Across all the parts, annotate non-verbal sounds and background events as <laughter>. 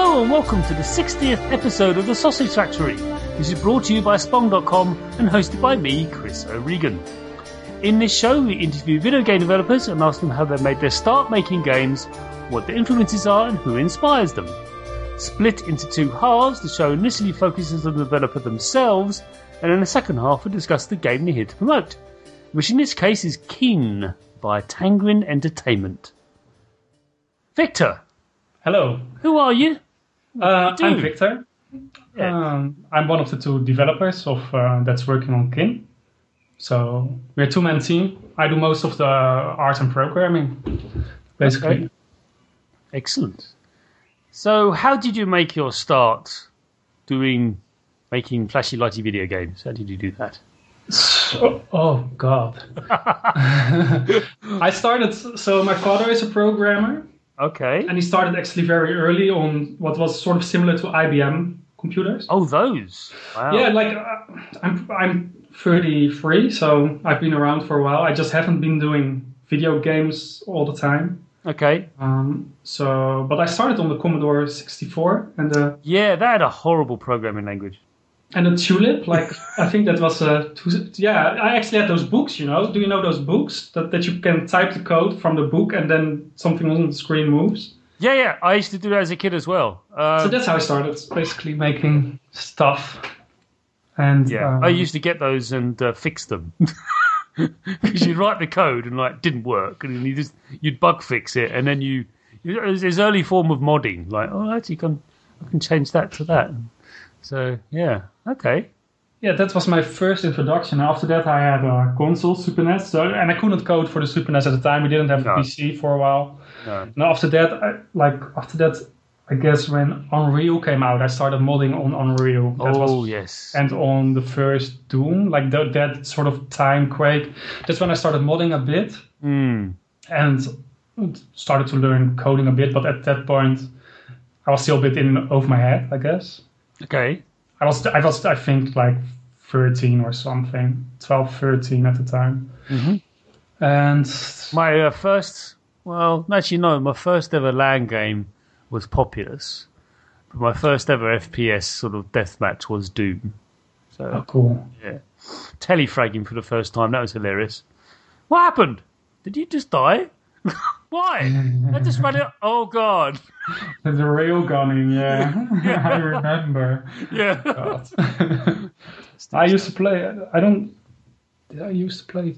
Hello and welcome to the 60th episode of The Sausage Factory. This is brought to you by Spong.com and hosted by me, Chris O'Regan. In this show, we interview video game developers and ask them how they made their start making games, what their influences are, and who inspires them. Split into two halves, the show initially focuses on the developer themselves, and in the second half, we discuss the game they're here to promote, which in this case is Kyn by Tangrin Entertainment. Victor, Hello, who are you? Uh. I'm Victor. Yeah. Um, I'm one of the two developers of uh, that's working on Kyn. So we're a two-man team. I do most of the art and programming, basically. Okay. Excellent. So, how did you make your start doing making flashy lighty video games? How did you do that? So- oh God! <laughs> <laughs> I started. So my father is a programmer, Okay. and he started actually very early on what was sort of similar to IBM computers. Oh, those. Wow. Yeah, like uh, I'm I'm 33, so I've been around for a while. I just haven't been doing video games all the time. Okay. Um, so, but I started on the Commodore 64 and the Yeah, that had a horrible programming language. And a Tulip. Like I think that was a two, yeah. I actually had those books. You know, do you know those books that that you can type the code from the book and then something on the screen moves? Yeah, yeah. I used to do that as a kid as well. Um, So that's how I started, basically making stuff. And yeah, um, I used to get those and uh, fix them. <laughs> Because you'd write the code and like didn't work, and you just you'd bug fix it, and then you this early form of modding, like oh actually can I can change that to that. So yeah, okay, Yeah, that was my first introduction. After that, I had a console, Super NES, so, and I couldn't code for the Super NES at the time. We didn't have No. a PC for a while. no. And after that, I, like after that, I guess when Unreal came out, I started modding on Unreal. That oh was, yes, and on the first Doom, like that, that sort of time Quake. That's when I started modding a bit mm. and started to learn coding a bit. But at that point, I was still a bit in over my head, I guess. okay, I was, I was, I think like 13 or something, 12, 13 at the time. Mhm. And My uh, first, well, actually no, my first ever LAN game was Populous, but my first ever FPS sort of deathmatch was Doom. So oh, cool. yeah, telefragging for the first time that was hilarious. What happened? Did you just die? <laughs> Why? I just ran <laughs> it. Oh god. The rail gunning, yeah, <laughs> I remember. Yeah. I used to play. I don't. Did I used to play?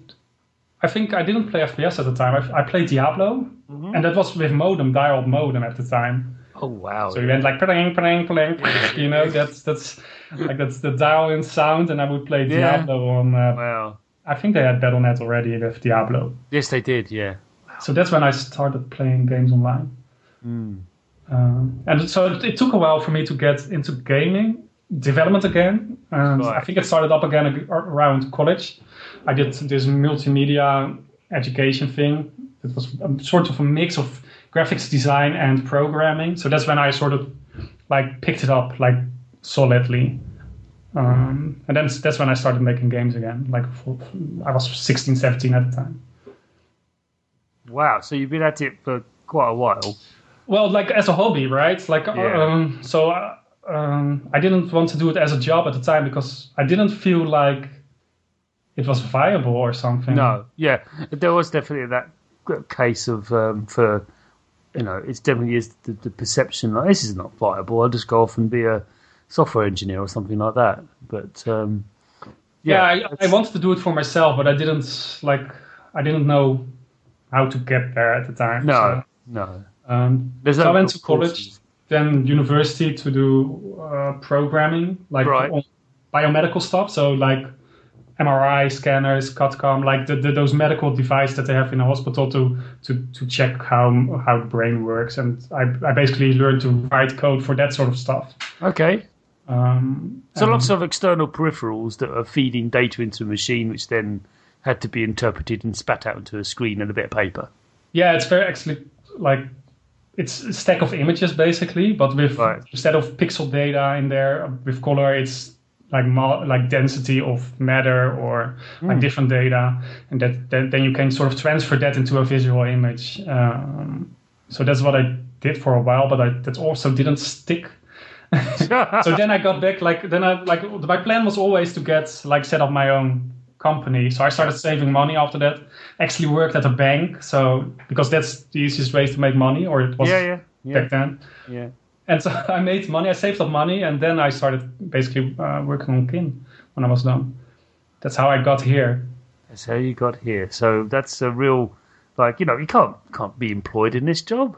I think I didn't play FPS at the time. I, I played Diablo, and that was with modem, dial modem at the time. Oh wow. So you went like pling, pling, pling, you know. That's that's like that's the dial-in sound, and I would play Yeah. Diablo on. Uh, Wow. I think they had BattleNet already with Diablo. Yes, they did. Yeah. So that's when I started playing games online. Mm. Um, and so it, it took a while for me to get into gaming development again. And Right. I think it started up again around college. I did this multimedia education thing. It was a, sort of a mix of graphics design and programming. So that's when I sort of like picked it up like solidly. Um, and then that's when I started making games again. Like for, I was 16, 17 at the time. Wow. So you've been at it for quite a while. Well, like as a hobby, right? Like, Yeah. um, so uh, um, I didn't want to do it as a job at the time because I didn't feel like it was viable or something. No. Yeah. There was definitely that case of um, for you know it's definitely is the, the perception like this is not viable. I'll just go off and be a software engineer or something like that. But um, Yeah, I, I wanted to do it for myself, but I didn't like. I didn't know how to get there at the time. no, no. Um, There's so I went to college, then university to do uh, programming, like Right. biomedical stuff. So like MRI scanners, CAT-CAM, like the, the, those medical devices that they have in a hospital to to, to check how how the brain works. And I, I basically learned to write code for that sort of stuff. Okay. Um, So lots of external peripherals that are feeding data into a machine, which then had to be interpreted and spat out into a screen and a bit of paper. Yeah, it's very actually like it's a stack of images basically, but with Right. instead of pixel data in there with color, it's like like density of matter or like different data, and that, that then you can sort of transfer that into a visual image. Um, so that's what I did for a while, but I, that also didn't stick. <laughs> so then I got back like then I like my plan was always to get like set up my own company. So I started saving money after that. Actually worked at a bank, so because that's the easiest way to make money, or it was yeah, yeah, yeah. back then. yeah. And so <laughs> I made money. I saved up money, and then I started basically uh, working on Kyn when I was done. That's how I got here. That's how you got here. So that's a real, like you know, you can't can't be employed in this job.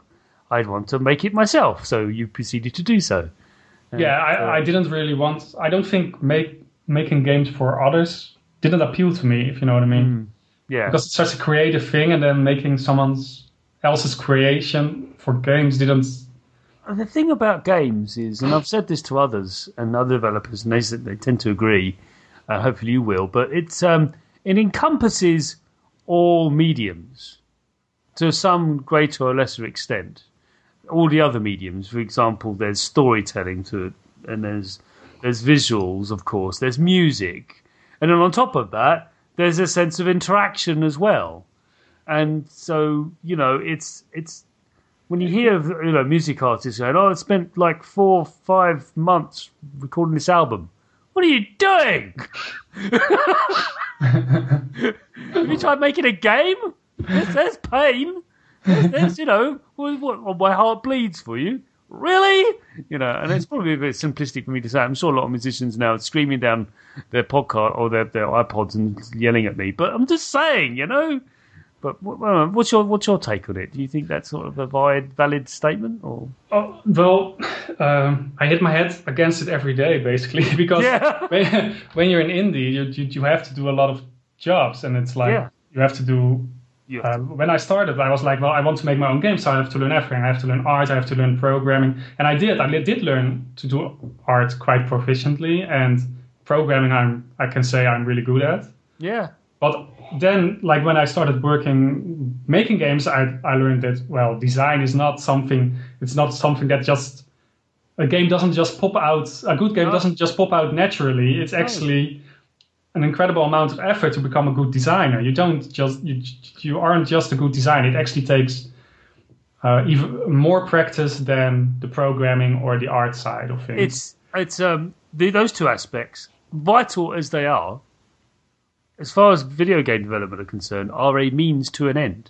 I'd want to make it myself. So you proceeded to do so. Yeah, I, I didn't really want. I don't think make making games for others didn't appeal to me. If you know what I mean. Yeah. Because it's such a creative thing, and then making someone's else's creation for games didn't. The thing about games is, and I've said this to others and other developers, and they they tend to agree. Uh, hopefully, you will. But it's um, it encompasses all mediums to some greater or lesser extent. All the other mediums, for example, there's storytelling to it, and there's there's visuals, of course. There's music, and then on top of that, there's a sense of interaction as well. And so, you know, it's it's when you hear you know music artists saying, "Oh, I spent like four, five months recording this album." What are you doing? Have you tried making a game? There's, there's pain. There's, there's, you know, what, what, my heart bleeds for you. Really? You know, and it's probably a bit simplistic for me to say. I'm sure a lot of musicians now are screaming down their podcast or their, their iPods and yelling at me. But I'm just saying, you know. But wh- wh- what's your what's your take on it? Do you think that's sort of a valid valid statement or? Oh, well, um, I hit my head against it every day, basically, <laughs> because Yeah. <laughs> when, when you're in indie, you, you you have to do a lot of jobs, and it's like Yeah. you have to do. You Uh, when I started, I was like, well, I want to make my own game, so I have to learn everything. I have to learn art, I have to learn programming, and I did. I did learn to do art quite proficiently, and programming, I'm I can say I'm really good at. yeah. But then, like when I started working making games, I I learned that well, design is not something. It's not something that just a game doesn't just pop out. A good game No. doesn't just pop out naturally. It's actually an incredible amount of effort to become a good designer. You don't just you you aren't just a good designer. It actually takes uh, even more practice than the programming or the art side of things. It's it's um the, those two aspects, vital as they are, as far as video game development are concerned, are a means to an end.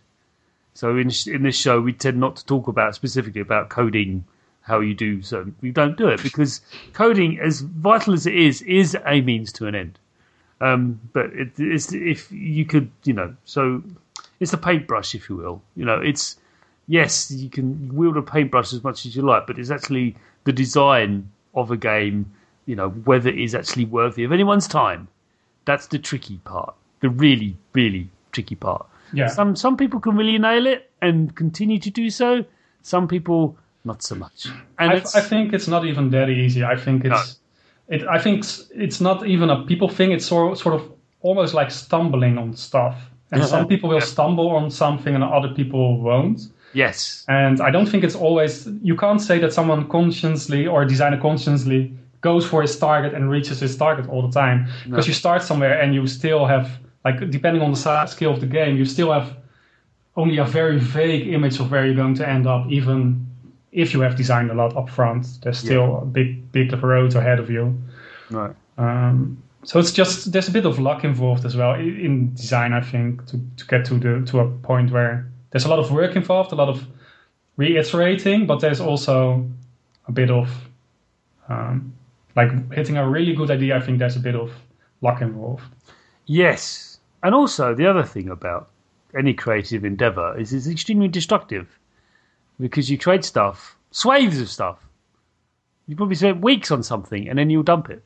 So in in this show, we tend not to talk about specifically about coding, how you do so. We don't do it because coding, as vital as it is, is a means to an end. Um, but it, it's if you could, you know, so it's a paintbrush, if you will. You know, it's yes, you can wield a paintbrush as much as you like, but it's actually the design of a game, you know, whether it is actually worthy of anyone's time. That's the tricky part, the really, really tricky part. Yeah. Some some people can really nail it and continue to do so. Some people not so much. And I, I think it's not even that easy. I think it's, it. I think s- it's not even a people thing. It's sort sort of almost like stumbling on stuff. And uh-huh. some people will stumble on something, and other people won't. yes, And I don't think it's always. You can't say that someone consciously or a designer consciously goes for his target and reaches his target all the time. Because you start somewhere and you still have, like, depending on the sa- scale of the game, you still have only a very vague image of where you're going to end up, even if you have designed a lot up front. There's still a big, big road ahead of you. right. Um, so it's just there's a bit of luck involved as well in design, I think, to, to get to the to a point where there's a lot of work involved, a lot of reiterating, but there's also a bit of um, like hitting a really good idea. I think there's a bit of luck involved. Yes, and also the other thing about any creative endeavor is it's extremely destructive because you trade stuff, swathes of stuff. You probably spend weeks on something and then you'll dump it.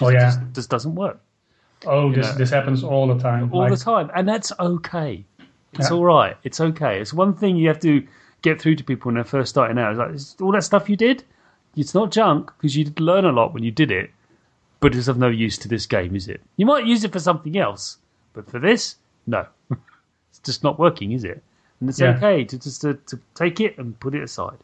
Oh It yeah, just, just doesn't work oh this know. this happens all the time. all Like, the time, and that's okay. It's Yeah. all right. It's okay. It's one thing you have to get through to people when they're first starting out. It's like "Is all that stuff you did. It's not junk because you did learn a lot when you did it, but it's of no use to this game, is it? You might use it for something else, but for this, no. <laughs> it's just not working, is it? And it's Yeah. okay to just to, to take it and put it aside,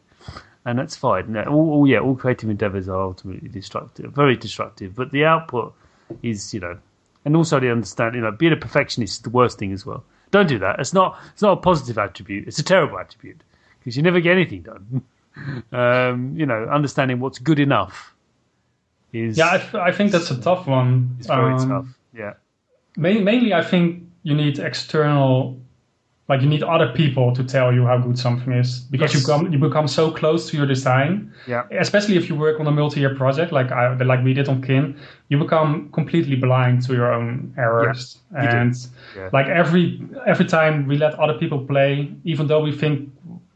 and that's fine. No, all, all yeah, all creative endeavors are ultimately destructive, very destructive. But the output is, you know, and also they understand, you know, being a perfectionist is the worst thing as well. Don't do that. It's not. It's not a positive attribute. It's a terrible attribute because you never get anything done. <laughs> um, you know, understanding what's good enough is Yeah, I, th- I think that's a tough one. It's very Um, tough. Yeah, mainly, I think you need external, like you need other people to tell you how good something is because Yes. you come you become so close to your design. yeah, Especially if you work on a multi-year project like I like we did on Kyn, you become completely blind to your own errors. do. and Yeah. like every every time we let other people play, even though we think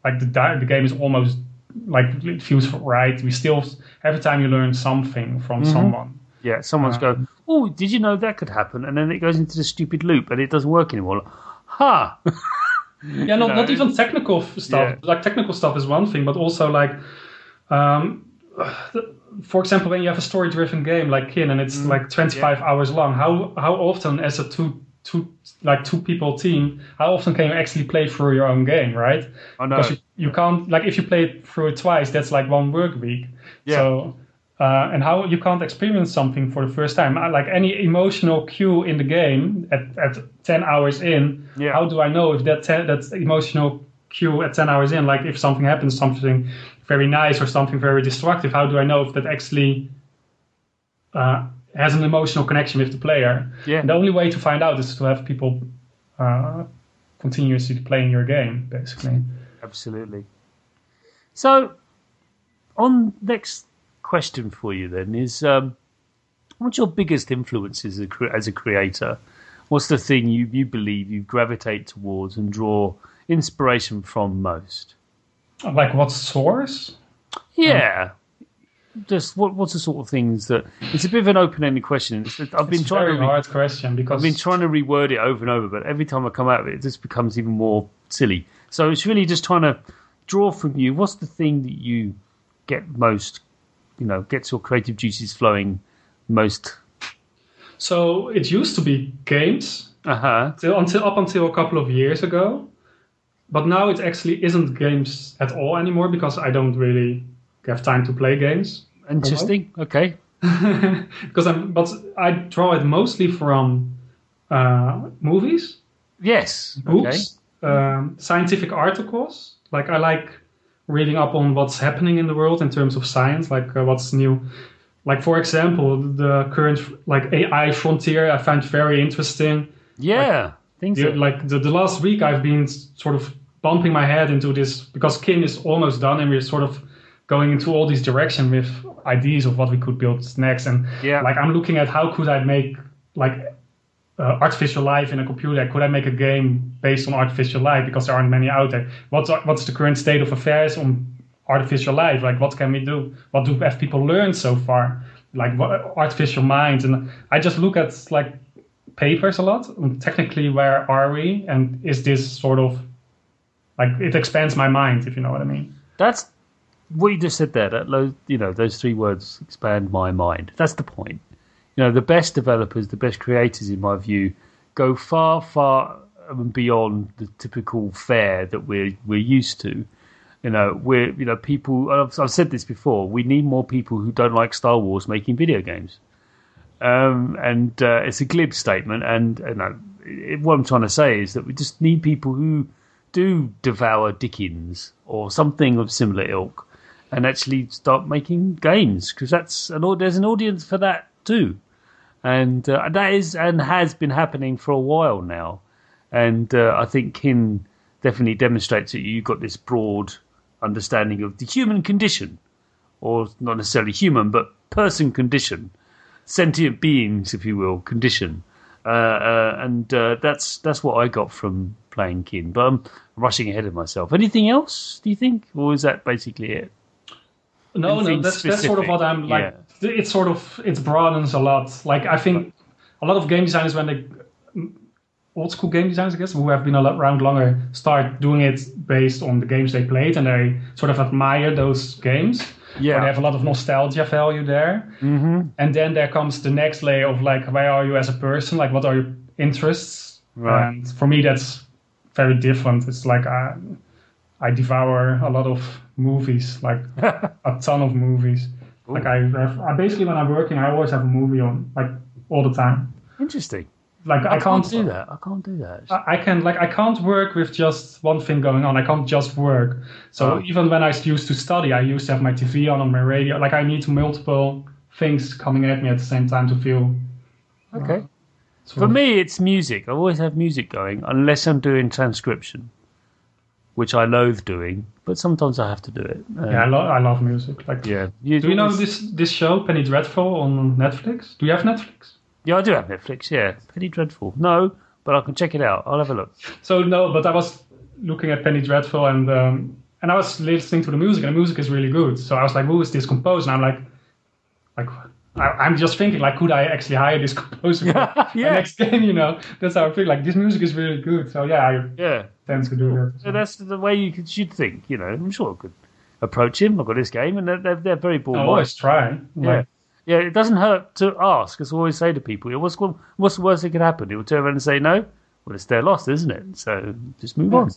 like the the game is almost like it feels right, we still every time you learn something from Mm-hmm. someone. yeah. Someone's Uh, go, oh, did you know that could happen? And then it goes into the stupid loop, and it doesn't work anymore. Like, ha! Yeah, not, know, not even technical stuff. Yeah. Like technical stuff is one thing, but also like, um, for example, when you have a story-driven game like Kyn and it's like 25 hours long, how how often as a two two like two people team, how often can you actually play through your own game, right? I know. Because you, you can't like if you play it through it twice, that's like one work week. Yeah. So. Uh, and how you can't experience something for the first time, Uh, like any emotional cue in the game at, at 10 hours in, Yeah. how do I know if that ten, that emotional cue at 10 hours in, like if something happens, something very nice or something very destructive, how do I know if that actually uh, has an emotional connection with the player? Yeah. And the only way to find out is to have people uh, continuously playing your game, basically. Absolutely. So, on next question for you then is, um, what's your biggest influences as a, cre- as a creator? What's the thing you, you believe you gravitate towards and draw inspiration from most? Like what source? Yeah. Just what what's the sort of things that it's a bit of an open ended question. It's, I've been a trying very to re- hard question because I've been trying to reword it over and over, but every time I come out of it, it just becomes even more silly. So it's really just trying to draw from you. What's the thing that you get most, you know, gets your creative juices flowing most? so it used to be games Uh huh. till, until up until a couple of years ago, but now it actually isn't games at all anymore because I don't really have time to play games. Interesting. Okay. <laughs> because I'm, but I draw it mostly from uh, movies, Yes. Okay. books, um, scientific articles. Like I like reading up on what's happening in the world in terms of science, like uh, what's new. Like for example, the current like AI frontier I find very interesting. Yeah. Things Yeah, that, like the, the last week I've been sort of bumping my head into this because Kyn is almost done and we're sort of going into all these direction with ideas of what we could build next and Yeah. like I'm looking at how could I make like uh, artificial life in a computer could I make a game based on artificial life because there aren't many out there what's what's the current state of affairs on artificial life like what can we do what do have people learned so far like what artificial minds and I just look at like papers a lot. Technically, where are we? And is this sort of like it expands my mind, if you know what I mean? that's what you just said there. That you know, those three words expand my mind. That's the point. You know, the best developers, the best creators, in my view, go far, far and beyond the typical fare that we're we're used to. You know, we're you know people. I've, I've said this before. We need more people who don't like Star Wars making video games. Um, and uh, it's a glib statement, and you know, it, what I'm trying to say is that we just need people who do devour Dickens or something of similar ilk, and actually start making games because that's an there's an audience for that too, and uh, that is and has been happening for a while now, and uh, I think Kyn definitely demonstrates that you've got this broad understanding of the human condition, or not necessarily human but person condition, sentient beings, if you will, condition. Uh, uh, and uh, that's that's what I got from playing Kyn. But I'm rushing ahead of myself. Anything else? Do you think, or is that basically it? No, no, Anything that's that's sort of what I'm like. It's sort of it broadens a lot. Like I think a lot of game designers when they old school game designers, I guess, who have been around longer, start doing it based on the games they played, and they sort of admire those games. Yeah. They have a lot of nostalgia value there. Mm-hmm. And then there comes the next layer of like, where are you as a person? Like, what are your interests? Right. And for me, that's very different. It's like I, I devour a lot of movies, like <laughs> a ton of movies. Like I, I basically when I'm working, I always have a movie on, like all the time. Interesting. like I, I can't can't do that. I can't do that. I I can like I can't work with just one thing going on. I can't just work. So Oh. even when I used to study, I used to have my TV on on my radio. Like I need multiple things coming at me at the same time to feel. Uh, okay. sort For me, it's music. I always have music going, unless I'm doing transcription, which I loathe doing, but sometimes I have to do it. Uh, yeah, I, lo- I love music. Like, yeah. You, do you know this this show Penny Dreadful on Netflix? Do you have Netflix? Yeah, I do have Netflix. Yeah, Penny Dreadful. No, but I can check it out. I'll have a look. So no, but I was looking at Penny Dreadful and um, and I was listening to the music and the music is really good. So I was like, who is this composer? And I'm like, like I, I'm just thinking like, could I actually hire this <laughs> composer for <laughs> Yeah. the next game? You know, that's how I feel. Like this music is really good. So yeah, I Yeah. tend to do that. So that's the way you could, should think. You know, I'm sure I could approach him. I've got this game, and they're they're, they're very bored. I always try. Yeah. Like, Yeah, it doesn't hurt to ask. As I always say to people, what's what's the worst that could happen? He will turn around and say no. Well, it's their loss, isn't it? So just move on.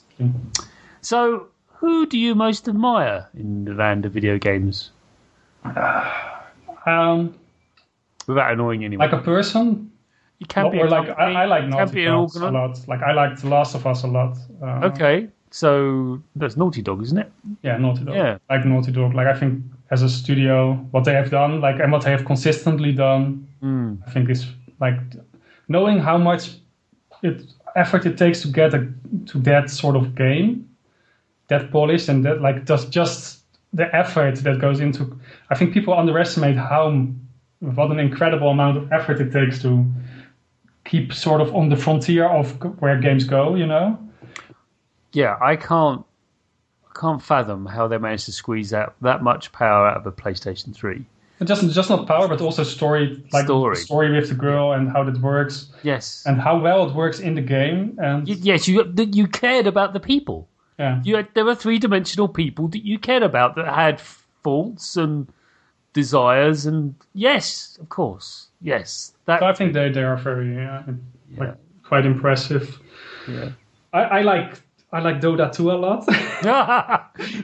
So, who do you most admire in the land of video games? <sighs> um, Without annoying anyone. like a person, you can be or like I, I like Naughty be an Dogs a lot. Like I like The Last of Us a lot. Uh, Okay, so that's Naughty Dog, isn't it? Yeah, Naughty Dog. Yeah. Like Naughty Dog. Like I think as a studio, what they have done, like and what they have consistently done, Mm. I think is like knowing how much it effort it takes to get a, to that sort of game, that polish and that like just just the effort that goes into. I think people underestimate how what an incredible amount of effort it takes to keep sort of on the frontier of where games go. You know. Yeah, I can't, can't fathom how they managed to squeeze out that much power out of a PlayStation Three. And just just not power, but also story, like Story. the story with the girl and how that works, Yes. and how well it works in the game. And Y- yes, you you cared about the people. yeah, You had, there were three dimensional people that you cared about that had faults and desires, and yes, of course, yes, that I think they they are very uh, Yeah. like quite impressive. yeah. I, I like I like Dota 2 a lot. <laughs>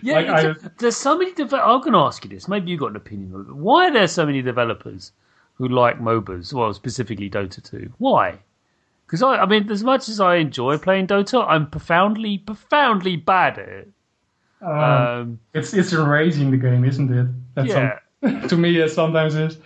yeah, Like, there's so many. Deve- I'm going to ask you this. Maybe you've got an opinion on it. Why are there so many developers who like MOBAs? Well, specifically Dota 2. Why? Because I, I mean, as much as I enjoy playing Dota, I'm profoundly, profoundly bad at it. um, Um, it's it's enraging the game, isn't it? That's yeah, <laughs> to me, it sometimes is.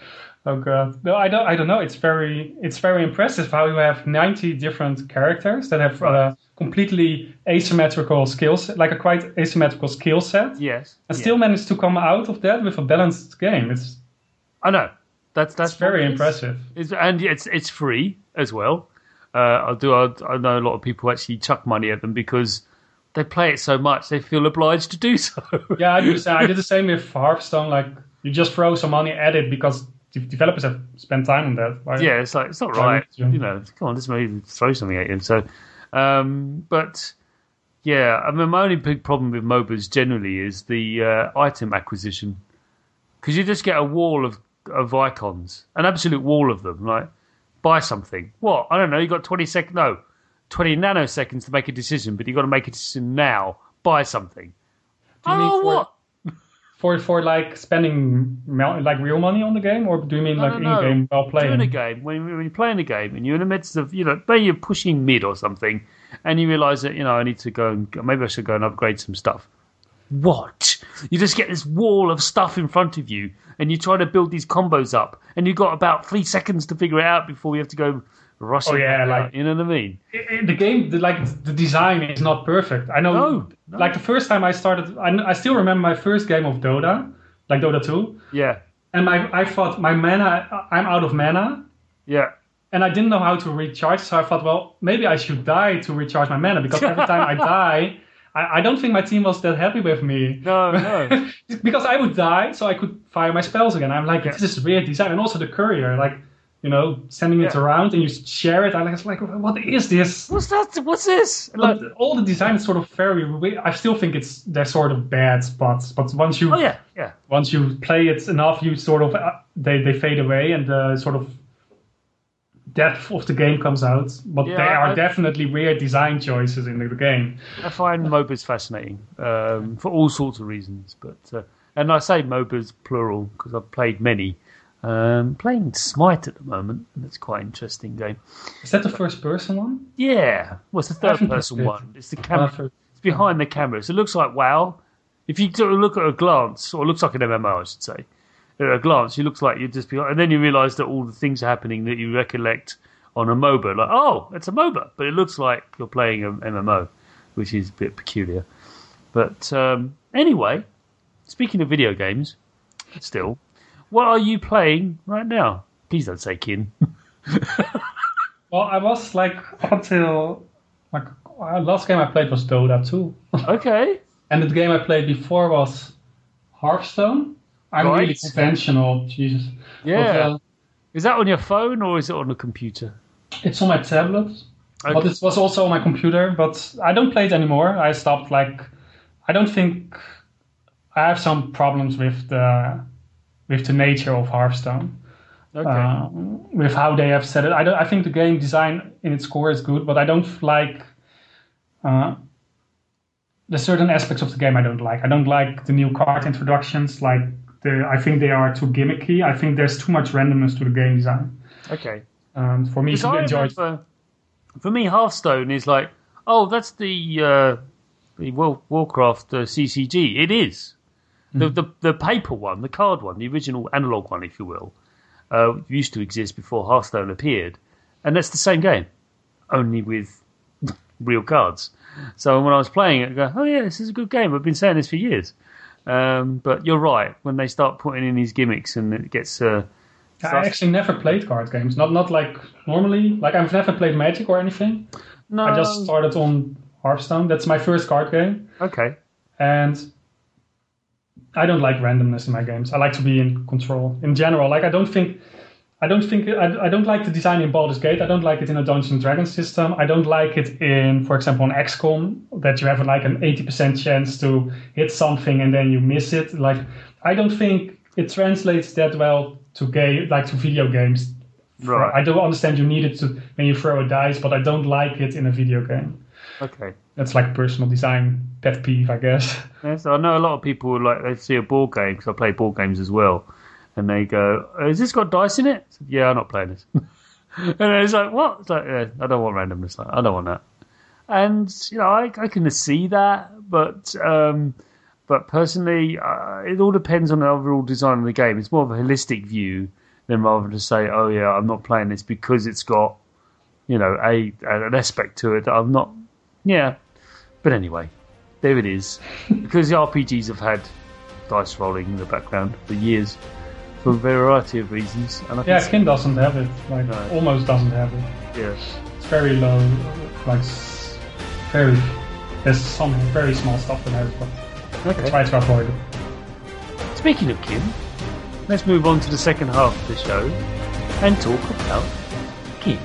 Oh god, no, I don't. I don't know. It's very, it's very impressive how you have ninety different characters that have a completely asymmetrical skills, like a quite asymmetrical skill set. yes, and yeah. still manage to come out of that with a balanced game. It's I know. That's that's very impressive. It's, and it's it's free as well. Uh, I do. I, I know a lot of people actually chuck money at them because they play it so much they feel obliged to do so. Yeah, I do the same. I did <laughs> the same with Hearthstone. Like you just throw some money at it because the developers have spent time on that. Why- yeah, it's like it's not right. you? You know, come on, just maybe throw something at you. So, um, but yeah, I mean, my only big problem with MOBAs generally is the uh, item acquisition because you just get a wall of of icons, an absolute wall of them. Like, buy something. What? I don't know. You got twenty seconds. No, twenty nanoseconds to make a decision, but you got to make a decision now. Buy something. Do you oh, for- what? For for like spending like real money on the game, or do you mean No, like no, in no. game while playing? Doing a game when, when you're playing a game and you're in the midst of you know maybe you're pushing mid or something and you realise that you know I need to go and maybe I should go and upgrade some stuff. What? You just get this wall of stuff in front of you and you try to build these combos up and you've got about three seconds to figure it out before you have to go rushing. Oh, yeah, like- you know what I mean? I- I- the game, the, like the design is not perfect. I know. No, no. Like the first time I started, I, I still remember my first game of Dota, like Dota 2, Yeah, and my I thought my mana, I'm out of mana. yeah. and I didn't know how to recharge, so I thought, well, maybe I should die to recharge my mana because every time I <laughs> die, I, I don't think my team was that happy with me. No, no. <laughs> because I would die, so I could fire my spells again. I'm like, this is weird design, and also the courier, like, you know, sending it Yeah. around and you share it. I was like, what is this? What's that? What's this? Like, But all the design is sort of very. I still think it's they're sort of bad spots, but once you oh yeah, yeah. once you play it enough, you sort of uh, they they fade away and the sort of depth of the game comes out. But Yeah, there are I- definitely weird design choices in the game. I find MOBAs fascinating um, for all sorts of reasons, but uh, and I say MOBAs plural because I've played many. Um, playing Smite at the moment, and it's quite an interesting game. Is that the first person one? Yeah, well, it's the third person one. It's the camera. It's behind the camera, so it looks like WoW. If you sort of look at a glance, or it looks like an MMO, I should say. At a glance, it looks like you're just behind, and then you realise that all the things are happening that you recollect on a MOBA. Like, oh, it's a MOBA, but it looks like you're playing an MMO, which is a bit peculiar. But um, anyway, speaking of video games, still, what are you playing right now? Please don't say Kyn. <laughs> Well, I was like until like uh, last game I played was Dota 2, <laughs> okay. and the game I played before was Hearthstone. I'm really Right. conventional, Jesus. Yeah. But, uh, Is that on your phone or is it on a computer? it's on my tablet, but Okay. it was also on my computer. But I don't play it anymore. I stopped. Like, I don't think I have some problems with the with the nature of Hearthstone. Okay. uh, with how they have set it. I, don't, I think the game design in its core is good, but I don't like uh, the certain aspects of the game. I don't like. I don't like the new card introductions. Like the, I think they are too gimmicky. I think there's too much randomness to the game design. okay. Um, for me to enjoy. remember, for me, Hearthstone is like, oh, that's the uh, the War- Warcraft uh, CCG. It is Hmm. the, the the paper one, the card one, the original analog one, if you will, uh, used to exist before Hearthstone appeared, and that's the same game, only with <laughs> real cards. So when I was playing it, I go, oh yeah, this is a good game. I've been saying this for years. Um, but you're right. When they start putting in these gimmicks and it gets uh, I actually never played card games. Not not like normally. Like I've never played Magic or anything. no, I just started on Hearthstone. That's my first card game. okay. and I don't like randomness in my games. I like to be in control in general. Like I don't think, I don't think I, I don't like the design in Baldur's Gate. I don't like it in a Dungeons and Dragons system. I don't like it in, for example, on XCOM that you have like an eighty percent chance to hit something and then you miss it. Like I don't think it translates that well to game like to video games. Right. I don't understand you need it to when you throw a dice, but I don't like it in a video game. Okay. That's like personal design pet peeve, I guess. <laughs> Yeah, so I know a lot of people like they see a board game because I play board games as well, and they go, "Has this got dice in it?" Said, yeah, I'm not playing this. <laughs> and it's like, "What?" It's like, yeah, I don't want randomness. Like, I don't want that. And you know, I, I can see that, but um, but personally, uh, it all depends on the overall design of the game. It's more of a holistic view than rather than to say, "Oh yeah, I'm not playing this because it's got." You know, a an aspect to it that I'm not. Yeah, but anyway, there it is. <laughs> because the RPGs have had dice rolling in the background for years for a variety of reasons. And I Yeah, Kyn doesn't have it. Like No. almost doesn't have it. yeah. It's very low. Like very. There's some very small stuff that has it, but Okay. try to avoid it. Speaking of Kyn, let's move on to the second half of the show and talk about Kyn.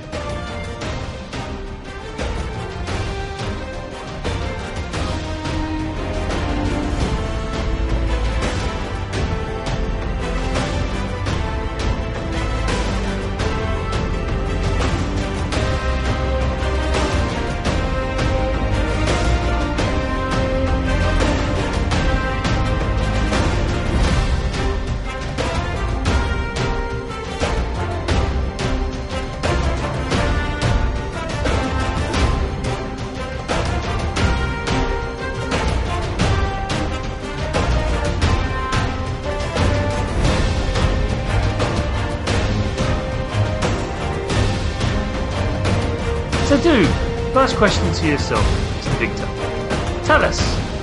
So, dude, first question to yourself, Mr. Victor. Tell us,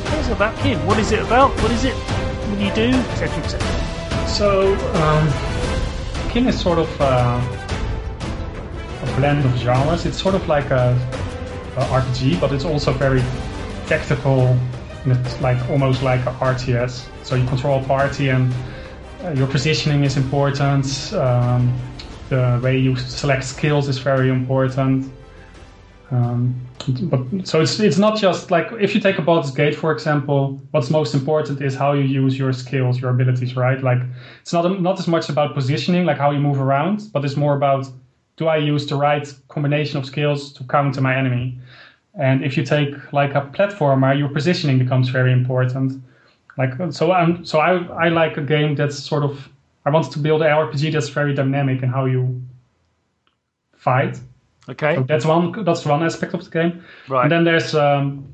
tell us about Kyn. What is it about? What is it? What do you do? Etc. Etc. So, um, Kyn is sort of uh, a blend of genres. It's sort of like a, a RPG, but it's also very tactical. It's like almost like a RTS. So you control a party, and uh, your positioning is important. Um, the way you select skills is very important. Um, but so it's it's not just like if you take a Baldur's Gate for example, what's most important is how you use your skills, your abilities, right? Like it's not not as much about positioning, like how you move around, but it's more about do I use the right combination of skills to counter my enemy? And if you take like a platformer, your positioning becomes very important. Like so, I'm so I I like a game that's sort of I want to build an RPG that's very dynamic in how you fight. Okay. So that's one that's one aspect of the game. Right. And then there's um,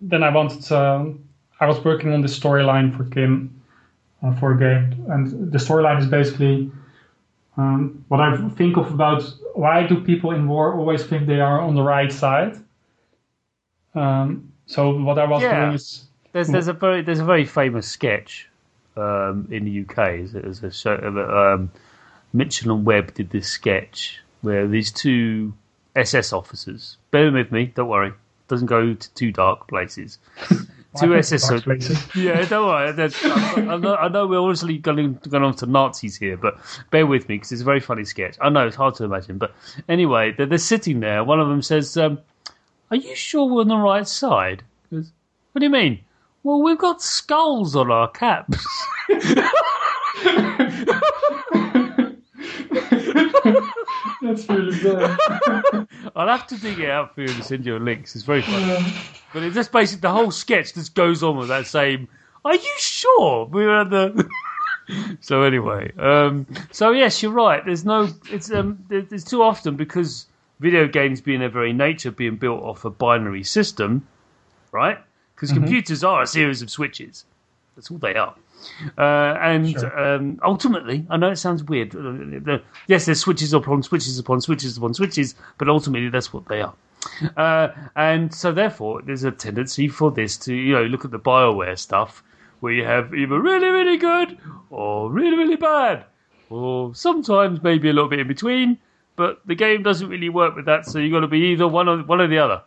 then I wanted um, I was working on the storyline for Kyn uh, for a game, and the storyline is basically um, what I think of about why do people in war always think they are on the right side. Um, so what I was Yeah. doing is There's there's a very there's a very famous sketch um, in the UK. Is a show um, Mitchell and Webb did this sketch where these two SS officers. Bear with me, don't worry. Doesn't go to too dark places. <laughs> two SS. Places. <laughs> Yeah, don't worry. I, I know, I know we're obviously going, going on to Nazis here, but bear with me because it's a very funny sketch. I know it's hard to imagine, but anyway, they're, they're sitting there. One of them says, um, "Are you sure we're on the right side?" Goes, what do you mean? Well, we've got skulls on our caps. <laughs> That's really bad. <laughs> I'll have to dig it out for you and send you a link. 'cause It's very funny. But it's just basically the whole sketch just goes on with that same. Are you sure we're at the? <laughs> so anyway, um, so yes, you're right. There's no. It's um. there- There's too often because video games being their very nature being built off a binary system, right? Because computers are a series of switches. That's all they are. Uh, and Sure. um, ultimately, I know it sounds weird. uh, the- Yes, there's switches upon switches upon switches upon switches, but ultimately that's what they are. Uh, and so, therefore, there's a tendency for this to, you know, look at the Bioware stuff where you have either really, really good or really, really bad, or sometimes maybe a little bit in between. But the game doesn't really work with that, so you've got to be either one or one or the other.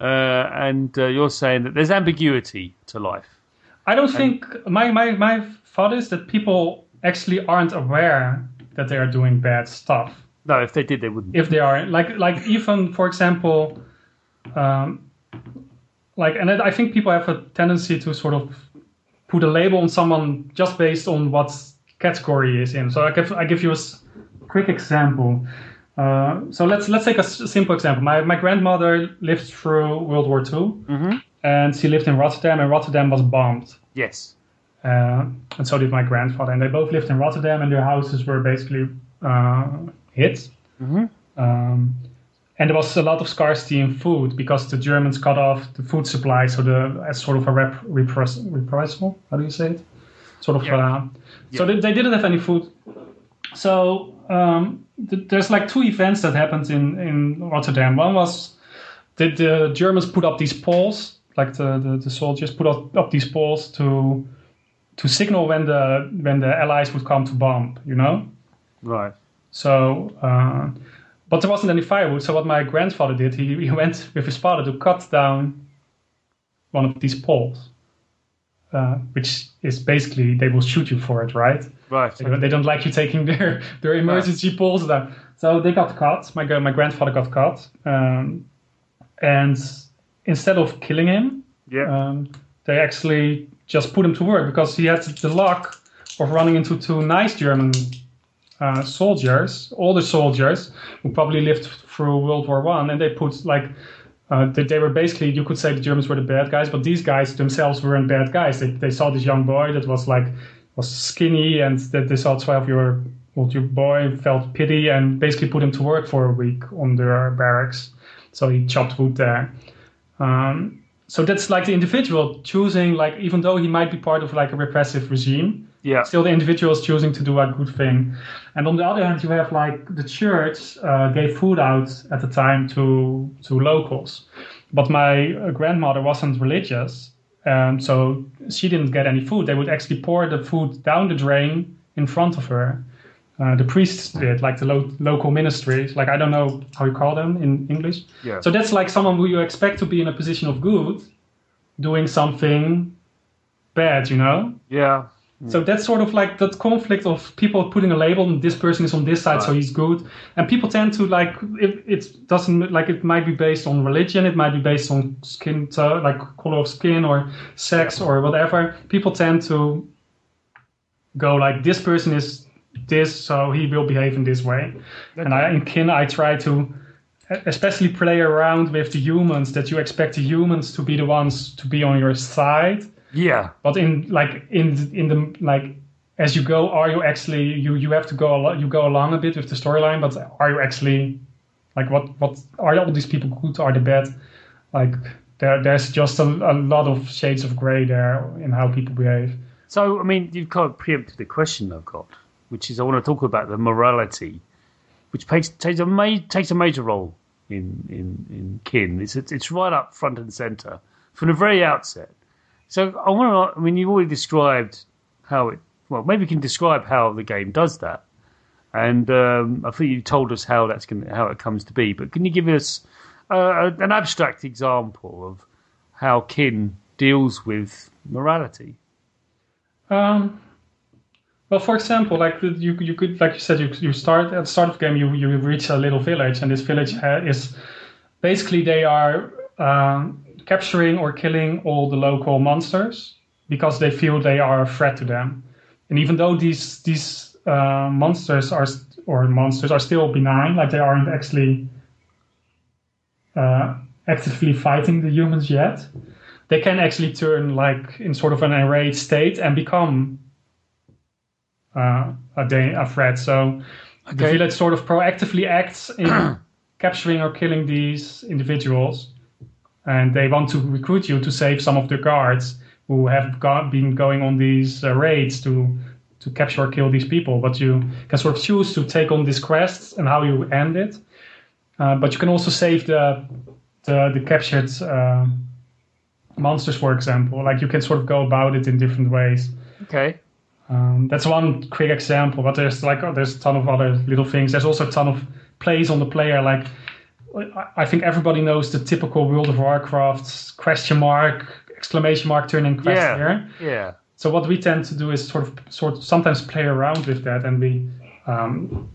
Uh, and uh, you're saying that there's ambiguity to life. I don't think my, my my thought is that people actually aren't aware that they are doing bad stuff. No, if they did, they wouldn't. If they are like like even for example, um, like and I think people have a tendency to sort of put a label on someone just based on what category he is in. So I give I give you a quick example. Uh, so let's let's take a s- simple example. My my grandmother lived through World War II, and she lived in Rotterdam, and Rotterdam was bombed. Yes. Uh, and so did my grandfather. And they both lived in Rotterdam, and their houses were basically uh, hit. Um, and there was a lot of scarcity in food because the Germans cut off the food supply, so the as sort of a rep, repress, reprisal. How do you say it? Sort of. Yeah. Uh, So they, they didn't have any food. So um, th- there's like two events that happened in in Rotterdam. One was that the Germans put up these poles, like the, the, the soldiers put up, up these poles to to signal when the when the Allies would come to bomb. You know. Right. So, uh, but there wasn't any firewood. So what my grandfather did, he, he <laughs> went with his father to cut down one of these poles, uh, which is basically they will shoot you for it, right? Right. They don't, they don't like you taking <laughs> their their emergency poles down. So they got cut. My my grandfather got cut, um, and instead of killing him, Yeah. um, they actually just put him to work because he had the luck of running into two nice German uh, soldiers, older soldiers who probably lived through World War One, and they put like uh, they, they were basically you could say the Germans were the bad guys, but these guys themselves weren't bad guys. They, they saw this young boy that was like was skinny, and that they saw twelve year old boy felt pity and basically put him to work for a week on their barracks. So he chopped wood there. Um, so that's like the individual choosing, like even though he might be part of like a repressive regime, yeah. still the individual is choosing to do a good thing. And on the other hand, you have like the church uh, gave food out at the time to to locals, but my uh, grandmother wasn't religious, um, so she didn't get any food. They would actually pour the food down the drain in front of her. Uh, the priests did, like the lo- local ministries, like I don't know how you call them in English. Yeah. So that's like someone who you expect to be in a position of good, doing something bad, you know. Yeah. So that's sort of like that conflict of people putting a label on this person is on this side, so he's good, and people tend to like it. It doesn't like it might be based on religion, it might be based on skin tone, like color of skin or sex or whatever. People tend to go like this person is this, so he will behave in this way. And I, in Kyn, I try to especially play around with the humans that you expect the humans to be the ones to be on your side Yeah. but in like in in the like as you go, are you actually you you have to go al- you go along a bit with the storyline, but are you actually like what what are all these people good? Are they bad? Like there there's just a, a lot of shades of gray there in how people behave. So, I mean, you've kind of preempted the question I've got, which is I want to talk about the morality, which takes takes a ma- takes a major role in in in Kyn. It's it's right up front and center from the very outset. So, I want to. I mean, you've already described how it. Well, maybe you can describe how the game does that, and um, I think you told us how that's going how it comes to be. But can you give us uh, an abstract example of how Kyn deals with morality? Um, well, for example, like you you could like you said you you start at the start of the game you you reach a little village and this village is basically they are um, capturing or killing all the local monsters because they feel they are a threat to them, and even though these these uh, monsters are or monsters are still benign, like they aren't actually uh, actively fighting the humans yet, they can actually turn like in sort of an enraged state and become uh, a, da- a threat. So the Okay. village sort of proactively acts in <clears throat> capturing or killing these individuals, and they want to recruit you to save some of the guards who have got, been going on these uh, raids to to capture or kill these people. But you can sort of choose to take on these quests and how you end it. Uh, but you can also save the the, the captured uh, monsters, for example. Like you can sort of go about it in different ways. Okay. Um, that's one quick example, but there's like oh, there's a ton of other little things. There's also a ton of plays on the player. Like I- think everybody knows the typical World of Warcraft question mark exclamation mark turning quest Yeah. here. Yeah. So what we tend to do is sort of sort of sometimes play around with that, and we um,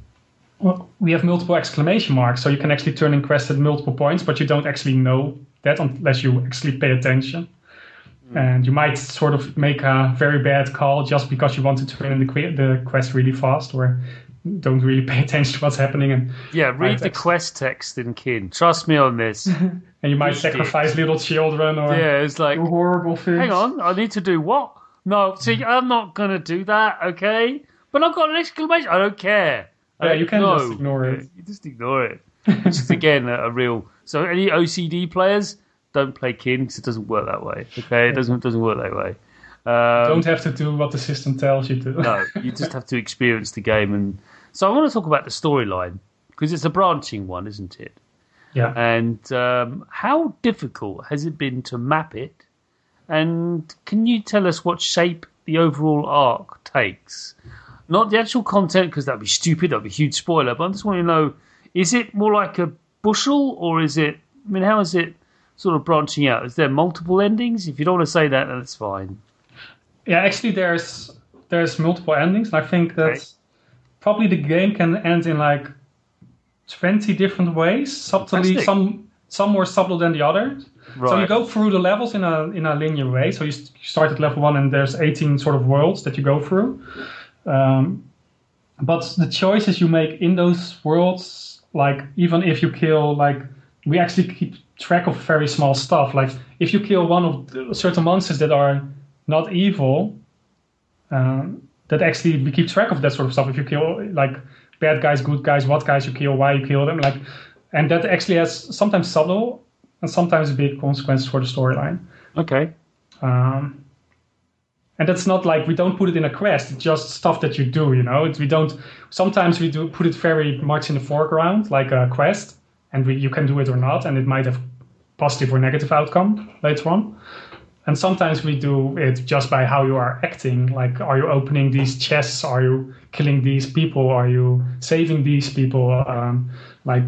well, we have multiple exclamation marks, so you can actually turn in quest at multiple points, but you don't actually know that unless you actually pay attention. And you might sort of make a very bad call just because you want to turn in the, que- the quest really fast, or don't really pay <laughs> attention to what's happening, and Yeah, read the quest text in Kyn. Trust me on this. <laughs> and you might Just it. sacrifice little children or yeah, it's like, do horrible things. hang on, I need to do what? No, see, I'm not going to do that, okay? But I've got an exclamation. I don't care. I Yeah, don't you can know. just ignore it. You just ignore it. Which is, again, a, a real. So, any OCD players, don't play Kyn because it doesn't work that way, okay? It doesn't, doesn't work that way. Um, Don't have to do what the system tells you to. no, you just have to experience the game. And so, I want to talk about the storyline because it's a branching one, isn't it? yeah. And um, how difficult has it been to map it? And can you tell us what shape the overall arc takes? Not the actual content, because that'd be stupid. That'd be a huge spoiler. But I just want to know: is it more like a bushel, or is it? I mean, how is it sort of branching out? Is there multiple endings? If you don't want to say that, that's fine. Yeah, actually, there's there's multiple endings, I think that probably the game can end in like twenty different ways. Subtly, some some more subtle than the others. Right. So you go through the levels in a in a linear way. So you, st- you start at level one, and there's eighteen sort of worlds that you go through. Um, but the choices you make in those worlds, like even if you kill, like we actually keep track of very small stuff. Like if you kill one of the certain monsters that are not evil, um, that actually we keep track of that sort of stuff. If you kill like bad guys, good guys, what guys you kill, why you kill them, like, and that actually has sometimes subtle and sometimes big consequences for the storyline. Okay. Um, and that's not like we don't put it in a quest; it's just stuff that you do. You know, It's- we don't. Sometimes we do put it very much in the foreground, like a quest, and we, you can do it or not, and it might have positive or negative outcome later on. And sometimes we do it just by how you are acting. Like, are you opening these chests? Are you killing these people? Are you saving these people? Um, like,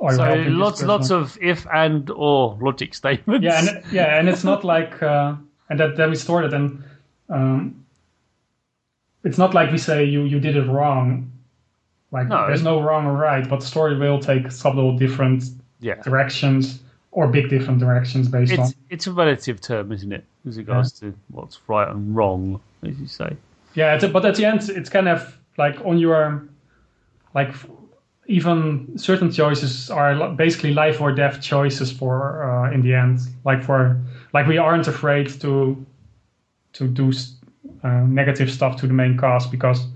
are you So lots, lots of if and or logic statements. yeah and yeah and it's not <laughs> like uh, and that then we stored it and um, it's not like we say you you did it wrong like No. there's no wrong or right but the story will take subtle different yeah. directions or big different directions based on It's it's a relative term, isn't it, with regards to what's right and wrong, as you say. yeah it's, but at the end it's kind of like on your like even certain choices are basically life or death choices for uh, in the end like for like we aren't afraid to to do uh, negative stuff to the main cast because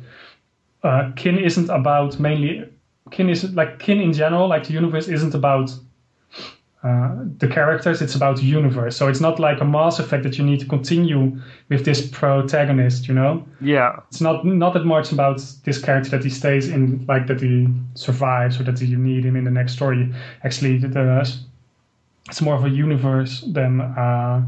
uh, Kyn isn't about mainly Kyn is like Kyn in general like the universe isn't about uh, the characters it's about the universe so it's not like a mass effect that you need to continue with this protagonist you know Yeah. it's not not that much about this character that he stays in like that he survives or that you need him in the next story actually the, it's more of a universe than uh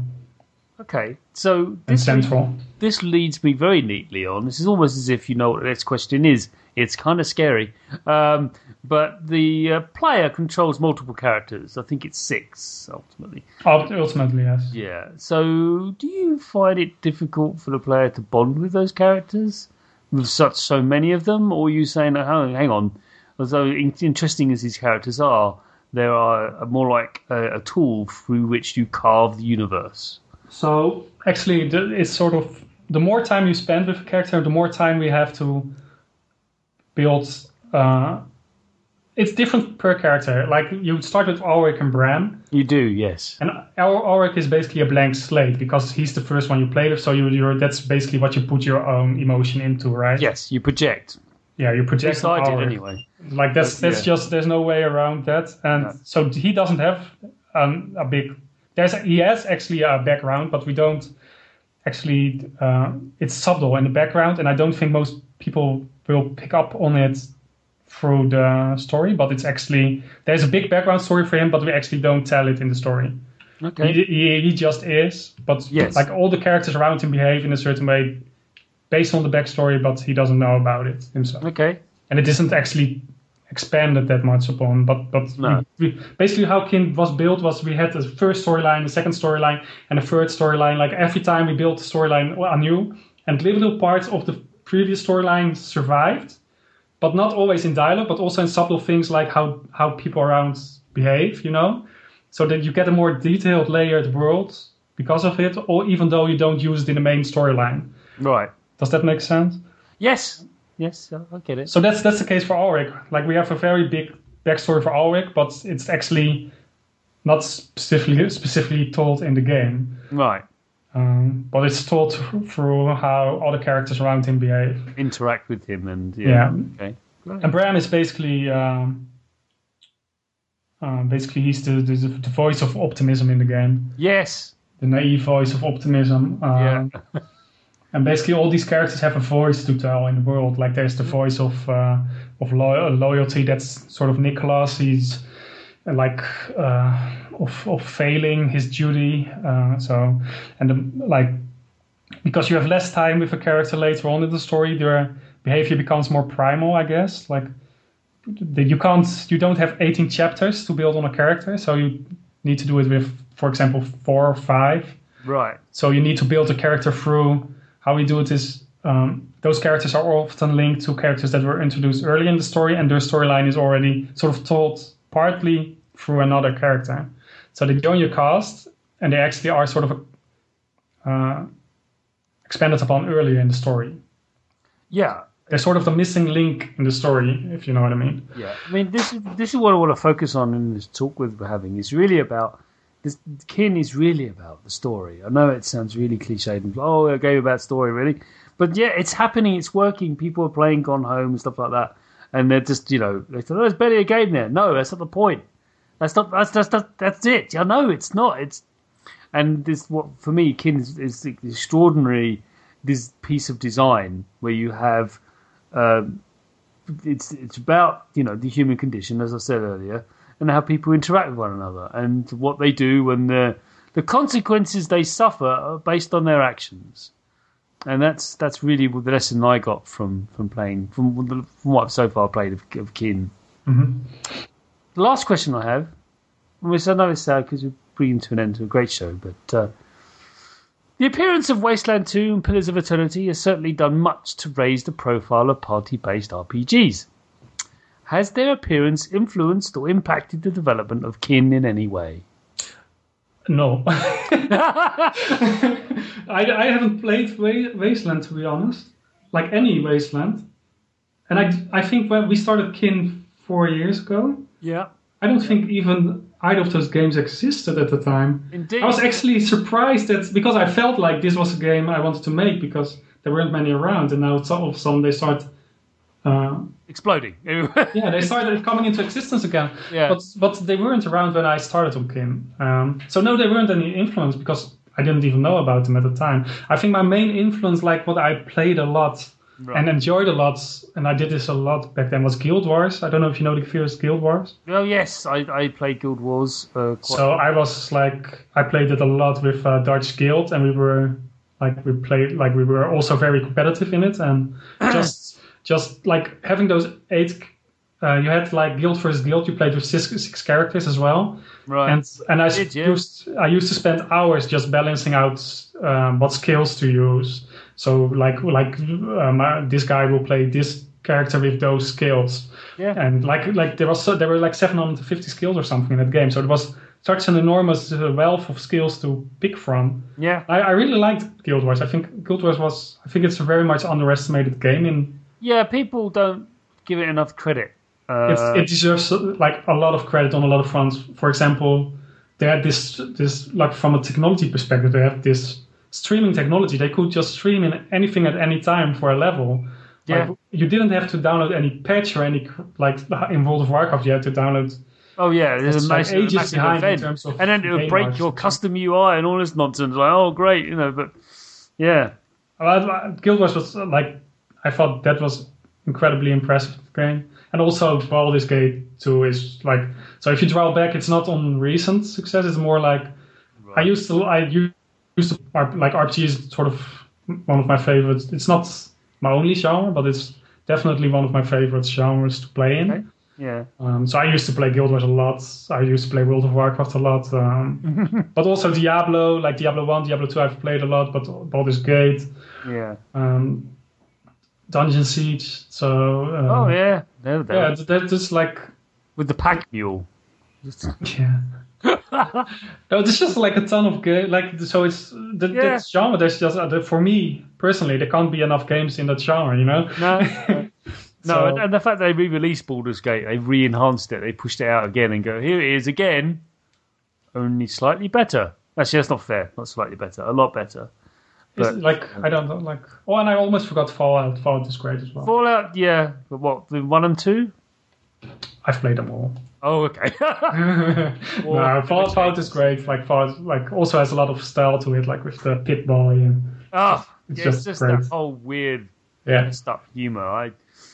Okay. So this central this leads me very neatly on. This is almost as if you know what the next question is. It's kind of scary. Um, but the uh, player controls multiple characters. I think it's six ultimately. Ult- ultimately yes Yeah. So do you find it difficult for the player to bond with those characters with such so many of them, or are you saying, oh, hang hang on, although in- interesting as these characters are, they are more like a, a tool through which you carve the universe. So actually, it's sort of the more time you spend with a character, the more time we have to build. Uh, it's different per character. Like you start with Ulrich and Bran, You do, yes. and Ul- Ulrich is basically a blank slate because he's the first one you play with. So you, you're that's basically what you put your own emotion into, right? Yes, you project. Yeah, you project. least I did anyway. Like that's that's yeah. just there's no way around that, and No. so he doesn't have um, a big. There's a, he has actually a background, but we don't actually. Uh, it's subtle in the background, and I don't think most people will pick up on it through the story. But it's actually there's a big background story for him, but we actually don't tell it in the story. Okay. He, he, he just is, but Yes. like all the characters around him behave in a certain way based on the backstory, but he doesn't know about it himself Okay. and it isn't actually expanded that much upon. But but No. we, we, basically how Kyn was built was we had the first storyline, the second storyline, and the third storyline. Like every time we built the storyline anew, and little parts of the previous storyline survived, but not always in dialogue, but also in subtle things like how how people around behave. You know, so that you get a more detailed, layered world because of it, or even though you don't use it in the main storyline. Right. Does that make sense? Yes. Yes, I I get it. So that's that's the case for Ulrich. Like we have a very big backstory for Ulrich, but it's actually not specifically specifically told in the game. Right. Um, but it's told through how other characters around him behave. Interact with him and yeah. Yeah. Okay. Right. And Bram is basically um, um, basically he's the, the the voice of optimism in the game, Yes. the naive voice of optimism. Um, Yeah. <laughs> and basically all these characters have a voice to tell in the world. Like there's the voice of uh, of lo- loyalty. That's sort of Nicholas. He's uh, like uh, of of failing his duty. Uh, so and the, like because you have less time with a character later on in the story, their behavior becomes more primal. I guess like the, you can't you don't have 18 chapters to build on a character, so you need to do it with, for example, four or five. Right. So you need to build a character through. How we do it is um, those characters are often linked to characters that were introduced early in the story, and their storyline is already sort of told partly through another character. So they join your cast, and they actually are sort of uh, expanded upon earlier in the story. Yeah. They're sort of the missing link in the story, if you know what I mean. Yeah, I mean, this is this is what I want to focus on in this talk we're having. It's really about this. Kyn is really about the story. I know it sounds really cliched and oh, a game about story, really, but yeah, it's happening. It's working. People are playing Gone Home and stuff like that, and they're just you know, they say, oh, there's barely a game there. No, that's not the point. That's not. That's that's that's, that's it. I know it's not. It's and this what for me, Kyn is, is extraordinary this piece of design where you have. Um, it's it's about you know the human condition, as I said earlier, and how people interact with one another, and what they do, and the the consequences they suffer are based on their actions, and that's that's really the lesson I got from from playing from the- from what I've so far played of, of Kyn. Mhm. The last question I have, which I know is sad because we're bringing to an end to a great show, but. Uh, the appearance of Wasteland 2 and Pillars of Eternity has certainly done much to raise the profile of party based RPGs. Has their appearance influenced or impacted the development of Kyn in any way? No. <laughs> I, I haven't played Wasteland to be honest, like any Wasteland, and I I think when we started Kyn four years ago, Yeah, I don't think even either of those games existed at the time. indeed. I was actually surprised that because I felt like this was a game I wanted to make because there weren't many around, and now all of a sudden they start. Uh, Exploding. <laughs> yeah, they started coming into existence again. Yeah. But but they weren't around when I started on Kyn. Um, so no, they weren't any influence because I didn't even know about them at the time. I think my main influence, like what I played a lot Right. and enjoyed a lot, and I did this a lot back then, was Guild Wars. I don't know if you know the first Guild Wars. oh yes, I, I played Guild Wars. Uh, quite So I was like, I played it a lot with uh, Dutch Guild, and we were like, we played like we were also very competitive in it, and <coughs> just just like having those eight. Uh, you had like guild versus guild. You played with six, six characters as well, right. and and I Did you? used I used to spend hours just balancing out um, what skills to use. So like like um, uh, this guy will play this character with those skills, yeah. and like like there was so, there were like 750 skills or something in that game. So it was such an enormous uh, wealth of skills to pick from. yeah. I, I really liked Guild Wars. I think Guild Wars was I think it's a very much underestimated game in Yeah. People don't give it enough credit. Uh, it deserves like a lot of credit on a lot of fronts. For example, they had this this like from a technology perspective, they have this streaming technology. They could just stream in anything at any time for a level. Yeah. Like, you didn't have to download any patch or any like in World of Warcraft. You had to download. oh yeah, there's a like massive, ages behind in event, terms of and then it would break your custom UI and all this nonsense. Like, oh great, you know, but yeah, Well, Guild Wars was like I thought that was incredibly impressive game, and also Baldur's Gate 2 is like so. If you draw back, it's not on recent success. It's more like I used to I used to like RPG is sort of one of my favorites. It's not my only genre, but it's definitely one of my favorite genres to play in. Okay. yeah, Um, so I used to play Guild Wars a lot. I used to play World of Warcraft a lot, um, <laughs> but also Diablo, like Diablo One, Diablo Two. I've played a lot, but Baldur's Gate, yeah. um, Dungeon Siege. So uh, Oh yeah, there, there. yeah, that- that's just like with the pack mule. <laughs> yeah. <laughs> no, there's just like a ton of game. Like so, it's that, Yeah. that genre. There's just uh, for me personally, there can't be enough games in that genre. You know. No, no, <laughs> no So- and, and the fact they re-released Baldur's Gate, they re-enhanced it, they pushed it out again, and go here it is again, only slightly better. Actually, that's not fair. Not slightly better, a lot better. It's But- like I don't know, like. Oh, and I almost forgot Fallout. Fallout is great as well. Fallout, yeah, but what the one and two? I've played them all. Oh, okay. <laughs> <laughs> no, Fallout, Fallout is great. Like Fallout, like also has a lot of style to it, like with the Pip-Boy and oh, It's yeah, it's just just great. that whole weird yeah, stuff humor. I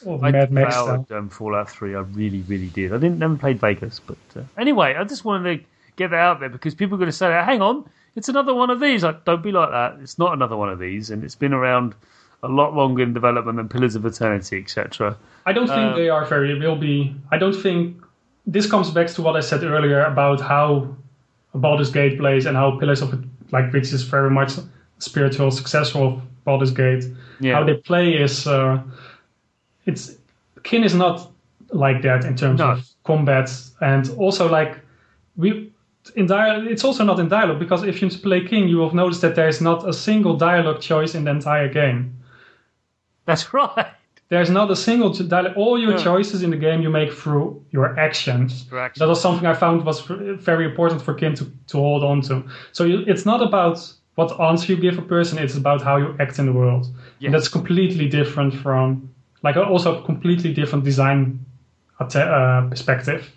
I Mad Max devoured um, Fallout Three. I really, really did. I didn't never played Vegas, but uh, anyway, I just wanted to get that out there because people are going to say, "Hang on, it's another one of these." Like, don't be like that. It's not another one of these, and it's been around a lot longer in development than Pillars of Eternity, etc. I don't think Um, they are very. Will be. I don't think this comes back to what I said earlier about how Baldur's Gate plays and how Pillars of it, like which is very much spiritual successful of Baldur's Gate. Yeah. How they play is uh, it's Kyn is not like that in terms No. of combat and also like we in dialogue it's also not in dialogue because if you play Kyn you will notice that there is not a single dialogue choice in the entire game. That's <laughs> right. There's not a single dialogue. All your Yeah. choices in the game you make through your actions. Actions. That was something I found was very important for Kyn to, to hold on to. So you, it's not about what answer you give a person, it's about how you act in the world. Yes. And that's completely different from, like, also a completely different design uh, perspective.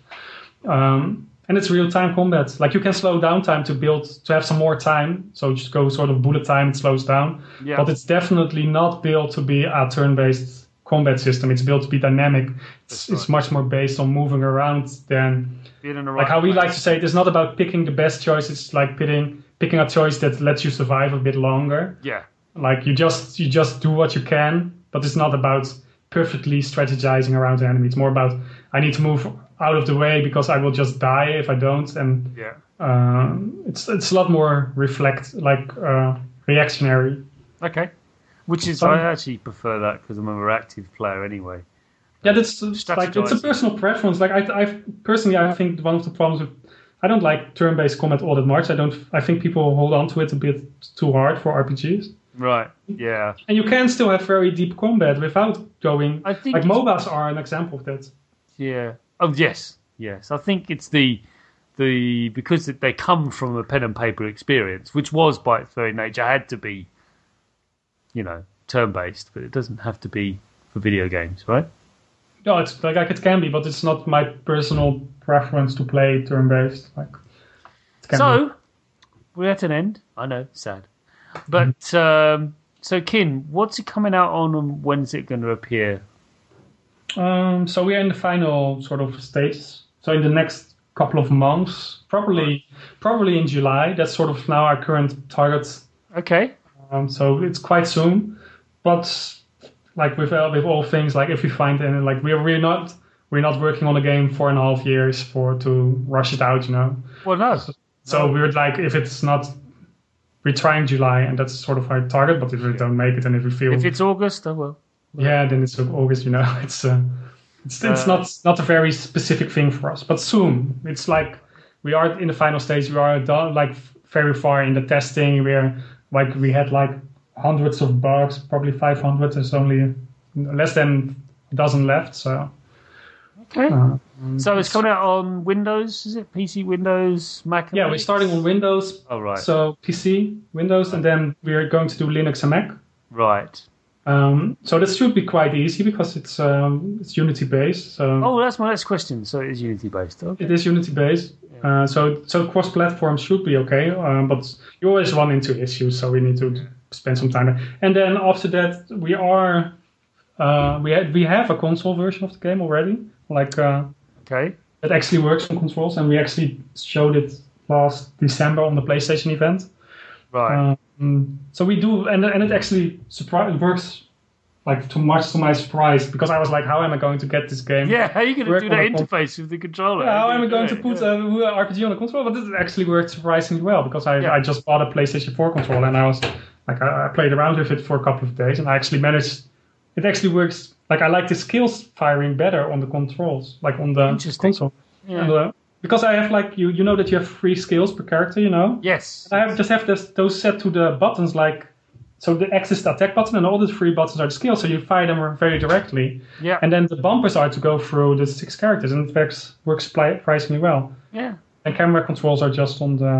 Um, and it's real time combat. Like, you can slow down time to build, to have some more time. So just go sort of bullet time, it slows down. Yeah. But it's definitely not built to be a turn based combat system. It's built to be dynamic. It's, That's it's much more based on moving around than the like how we place. like to say it's not about picking the best choice. It's like picking picking a choice that lets you survive a bit longer. Yeah. Like you just you just do what you can, but it's not about perfectly strategizing around an enemy. It's more about I need to move out of the way because I will just die if I don't. And Yeah. uh, it's it's a lot more reflect like uh, reactionary. Okay. Which is, So- I actually prefer that because I'm a more active player anyway. Yeah, that's it's like it's a personal preference. Like I, I personally, I think one of the problems with I don't like turn-based combat all that much. I don't. I think people hold on to it a bit too hard for RPGs. Right. Yeah. And you can still have very deep combat without going. I think like MOBAs are an example of that. Yeah. Oh yes, yes. I think it's the the because they come from a pen and paper experience, which was by its very nature had to be, you know, turn-based, but it doesn't have to be for video games, right? No, it's like, like it can be, but it's not my personal preference to play turn-based. Like, it can So we're at an end. I know, sad, but um, so Kyn, what's it coming out on, and when's it going to appear? Um, so we are in the final sort of stages. So in the next couple of months, probably probably in July. That's sort of now our current target Okay, Um, so it's quite soon, but like with uh, with all things, like if we find any, like we're we're not we're not working on a game four and a half years for to rush it out, you know. well, no, So we're like if it's not, we're trying July, and that's sort of our target. But if we don't make it, and if we feel if it's August, oh well. Yeah, then it's August, you know. <laughs> It's uh, it's it's Uh, not not a very specific thing for us, but soon. It's like we are in the final stage. We are done, like very far in the testing. We're like we had like hundreds of bugs, probably 500. There's only less than a dozen left. So Okay, uh, so it's coming out on Windows, is it? PC, Windows, Mac. yeah, we're starting on Windows. Oh right, So PC, Windows, and then we're going to do Linux and Mac. right. Um, so this should be quite easy because it's um, it's Unity based. So Oh, that's my next question. So it is Unity based. Okay. It is Unity based, uh, so so cross platform should be okay. Um, but you always run into issues, so we need to spend some time. And then after that, we are uh, we had, we have a console version of the game already, like uh, Okay. it actually works on controls, and we actually showed it last December on the PlayStation event. Right. Um, so we do, and and it actually surpri- it works like too much to my surprise because I was like, how am I going to get this game? yeah. How are you going to do that interface with the controller? Yeah, how am I going to put it? a RPG on the controller? But this actually worked surprisingly well because I, Yeah. I just bought a PlayStation 4 controller and I was like I, I played around with it for a couple of days and I actually managed. It actually works. Like I like the skills firing better on the controls, like on the console. Yeah. And, uh, because I have like you, you know that you have three skills per character, you know. Yes. I have just have this, those set to the buttons like. So the X is the attack button, and all the three buttons are the skills. So you fire them very directly, Yeah. and then the bumpers are to go through the six characters, and it works works surprisingly well yeah. and camera controls are just on the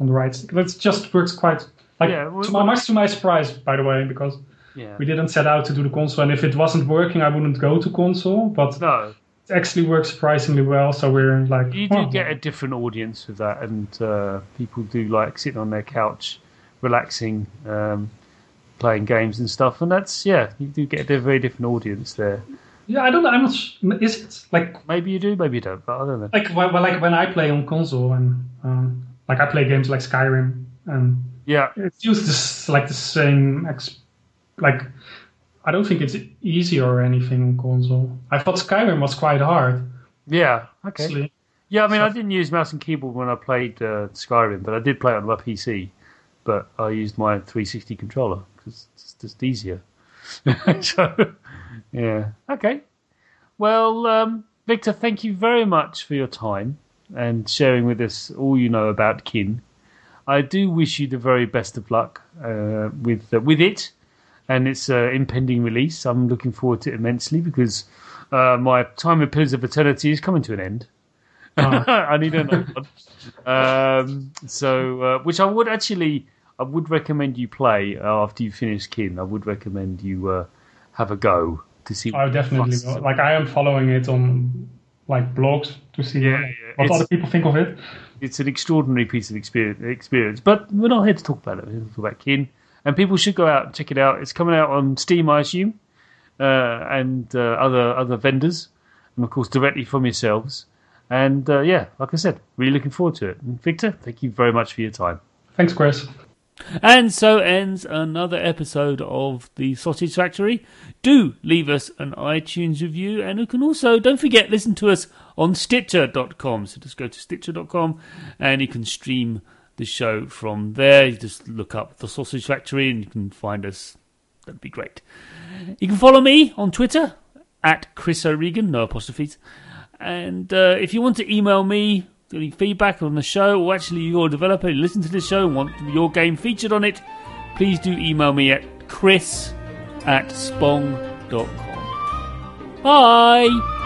on the right stick. It just works quite like Yeah, well- to my, much to my surprise, by the way, because Yeah. we didn't set out to do the console, and if it wasn't working, I wouldn't go to console. But No. It actually works surprisingly well, so we're like, You do oh, get a different audience with that, and uh, people do like sitting on their couch, relaxing, um, playing games and stuff. And that's yeah, you do get a very different audience there. yeah, I don't know. I'm not. Is it like Maybe you do, maybe you don't, but I don't know. like when- like when I play on console and um, like I play games like Skyrim and Yeah, it's used this like the same ex- like I don't think it's easy or anything on console. I thought Skyrim was quite hard. yeah, okay. Actually. Yeah, I mean, So- I didn't use mouse and keyboard when I played uh, Skyrim, but I did play it on my PC. But I used my 360 controller because it's just easier. <laughs> so, yeah, okay. Well, um, Victor, thank you very much for your time and sharing with us all you know about Kyn. I do wish you the very best of luck uh, with uh, with it and its uh, impending release. I'm looking forward to it immensely because uh, my time with Pillars of Eternity is coming to an end. <laughs> I need another one. Um, so, uh, which I would actually, I would recommend you play after you finish Kyn. I would recommend you uh, have a go to see. I definitely will. Like I am following it on like blogs to see Yeah, what, yeah. what It's- other people think of it. It's an extraordinary piece of experience, experience. But we're not here to talk about it. We're here to talk about Kyn, and people should go out and check it out. It's coming out on Steam, I assume, uh, and uh, other other vendors, and of course directly from yourselves. And uh, yeah, like I said, really looking forward to it. And Victor, thank you very much for your time. Thanks, Chris. And so ends another episode of the Sausage Factory. Do leave us an iTunes review, and you can also, don't forget, listen to us on Stitcher.com. So just go to Stitcher.com and you can stream the show from there. You just look up the Sausage Factory and you can find us. That'd be great. You can follow me on Twitter at Chris O'Regan, no apostrophes. And uh, if you want to email me any feedback on the show, or actually you're a developer, you listen to the show and want your game featured on it, please do email me at chris at spong.com. Bye!